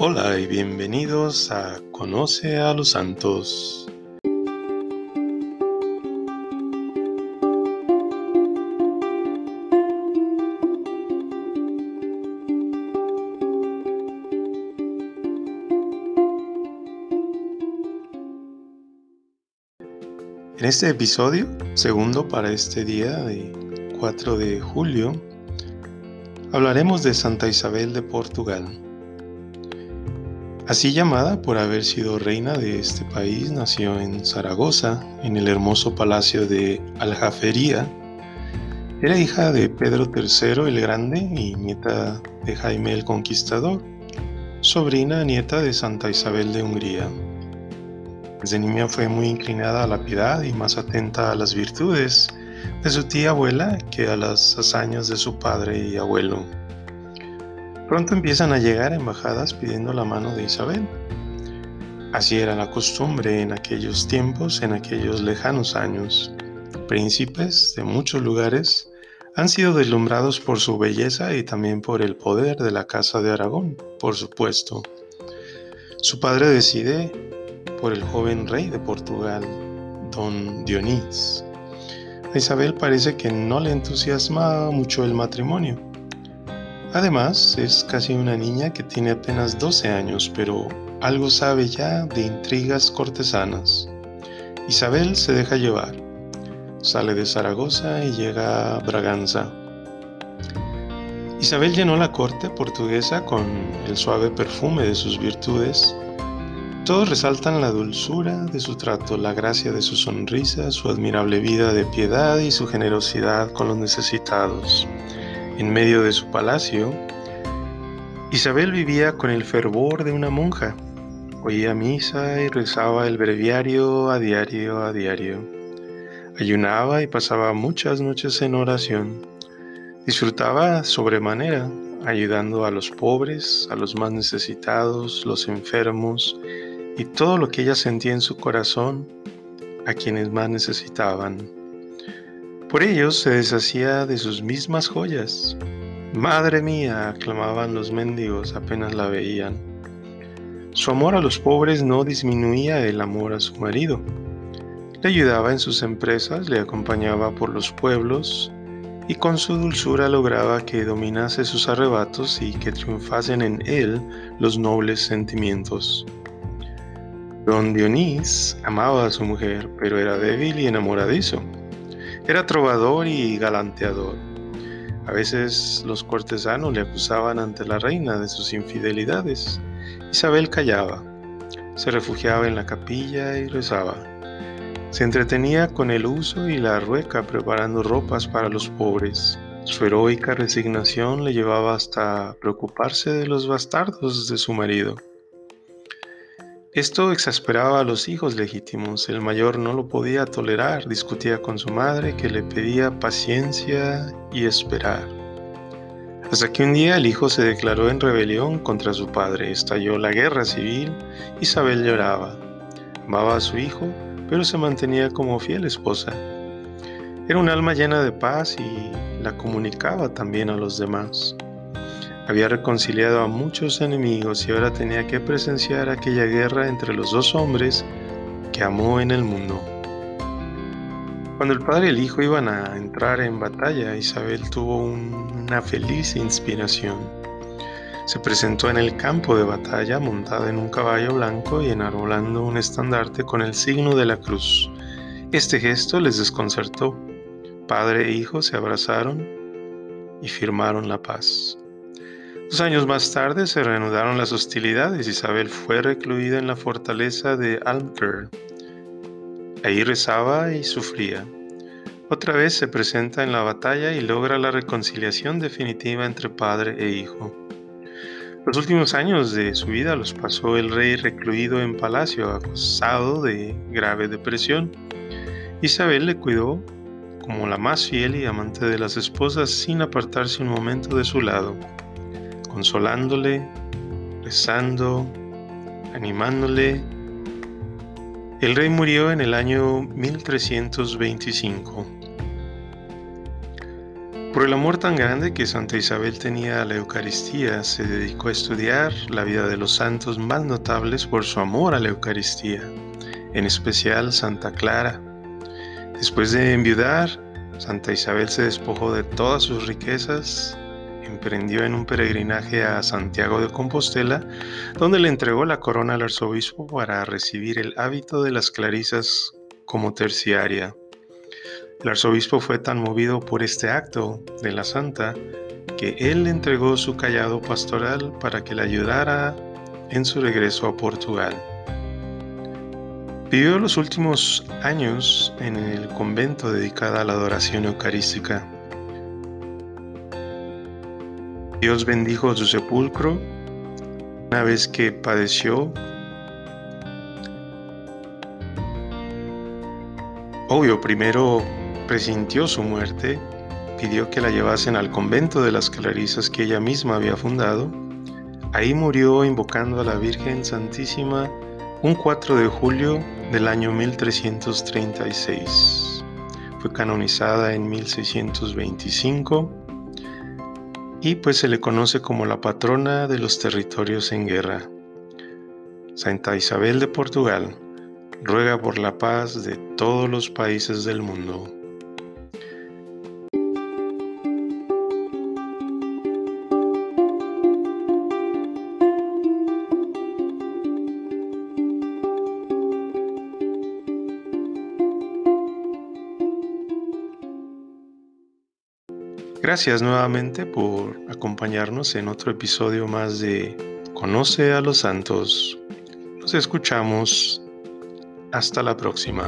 Hola y bienvenidos a Conoce a los Santos. En este episodio, segundo para este día de 4 de julio, hablaremos de Santa Isabel de Portugal. Así llamada por haber sido reina de este país, nació en Zaragoza, en el hermoso palacio de Aljafería. Era hija de Pedro III el Grande y nieta de Jaime el Conquistador, sobrina nieta de Santa Isabel de Hungría. Desde niña fue muy inclinada a la piedad y más atenta a las virtudes de su tía abuela que a las hazañas de su padre y abuelo. Pronto empiezan a llegar embajadas pidiendo la mano de Isabel. Así era la costumbre en aquellos tiempos, en aquellos lejanos años. Príncipes de muchos lugares han sido deslumbrados por su belleza y también por el poder de la Casa de Aragón, por supuesto. Su padre decide por el joven rey de Portugal, don Dionís. A Isabel parece que no le entusiasma mucho el matrimonio Además, es casi una niña que tiene apenas 12 años, pero algo sabe ya de intrigas cortesanas. Isabel se deja llevar. Sale de Zaragoza y llega a Braganza. Isabel llenó la corte portuguesa con el suave perfume de sus virtudes. Todos resaltan la dulzura de su trato, la gracia de su sonrisa, su admirable vida de piedad y su generosidad con los necesitados. En medio de su palacio, Isabel vivía con el fervor de una monja. Oía misa y rezaba el breviario a diario a diario. Ayunaba y pasaba muchas noches en oración. Disfrutaba sobremanera, ayudando a los pobres, a los más necesitados, los enfermos y todo lo que ella sentía en su corazón a quienes más necesitaban. Por ello se deshacía de sus mismas joyas. Madre mía, aclamaban los mendigos apenas la veían. Su amor a los pobres no disminuía el amor a su marido. Le ayudaba en sus empresas, le acompañaba por los pueblos y con su dulzura lograba que dominase sus arrebatos y que triunfasen en él los nobles sentimientos. Don Dionís amaba a su mujer, pero era débil y enamoradizo. Era trovador y galanteador. A veces los cortesanos le acusaban ante la reina de sus infidelidades. Isabel callaba, se refugiaba en la capilla y rezaba. Se entretenía con el uso y la rueca preparando ropas para los pobres. Su heroica resignación le llevaba hasta preocuparse de los bastardos de su marido. Esto exasperaba a los hijos legítimos. El mayor no lo podía tolerar, discutía con su madre que le pedía paciencia y esperar. Hasta que un día el hijo se declaró en rebelión contra su padre, estalló la guerra civil, Isabel lloraba. Amaba a su hijo, pero se mantenía como fiel esposa. Era un alma llena de paz y la comunicaba también a los demás. Había reconciliado a muchos enemigos y ahora tenía que presenciar aquella guerra entre los dos hombres que amó en el mundo. Cuando el padre y el hijo iban a entrar en batalla, Isabel tuvo una feliz inspiración. Se presentó en el campo de batalla montada en un caballo blanco y enarbolando un estandarte con el signo de la cruz. Este gesto les desconcertó. Padre e hijo se abrazaron y firmaron la paz. Dos años más tarde se reanudaron las hostilidades. Isabel fue recluida en la fortaleza de Almker. Ahí rezaba y sufría. Otra vez se presenta en la batalla y logra la reconciliación definitiva entre padre e hijo. Los últimos años de su vida los pasó el rey recluido en palacio, acusado de grave depresión. Isabel le cuidó como la más fiel y amante de las esposas sin apartarse un momento de su lado consolándole, rezando, animándole. El rey murió en el año 1325. por el amor tan grande que Santa Isabel tenía a la Eucaristía, se dedicó a estudiar la vida de los santos más notables por su amor a la Eucaristía, en especial Santa Clara. Después de enviudar, Santa Isabel se despojó de todas sus riquezas, emprendió en un peregrinaje a Santiago de Compostela, donde le entregó la corona al arzobispo para recibir el hábito de las clarisas como terciaria. El arzobispo fue tan movido por este acto de la santa que él le entregó su callado pastoral para que le ayudara en su regreso a Portugal. Vivió los últimos años en el convento dedicado a la adoración eucarística. Dios bendijo su sepulcro una vez que padeció. Obvio, primero presintió su muerte, pidió que la llevasen al convento de las Clarisas que ella misma había fundado. Ahí murió invocando a la Virgen Santísima un 4 de julio del año 1336. Fue canonizada en 1625 y pues se le conoce como la patrona de los territorios en guerra. Santa Isabel de Portugal ruega por la paz de todos los países del mundo. Gracias nuevamente por acompañarnos en otro episodio más de Conoce a los Santos. Nos escuchamos. Hasta la próxima.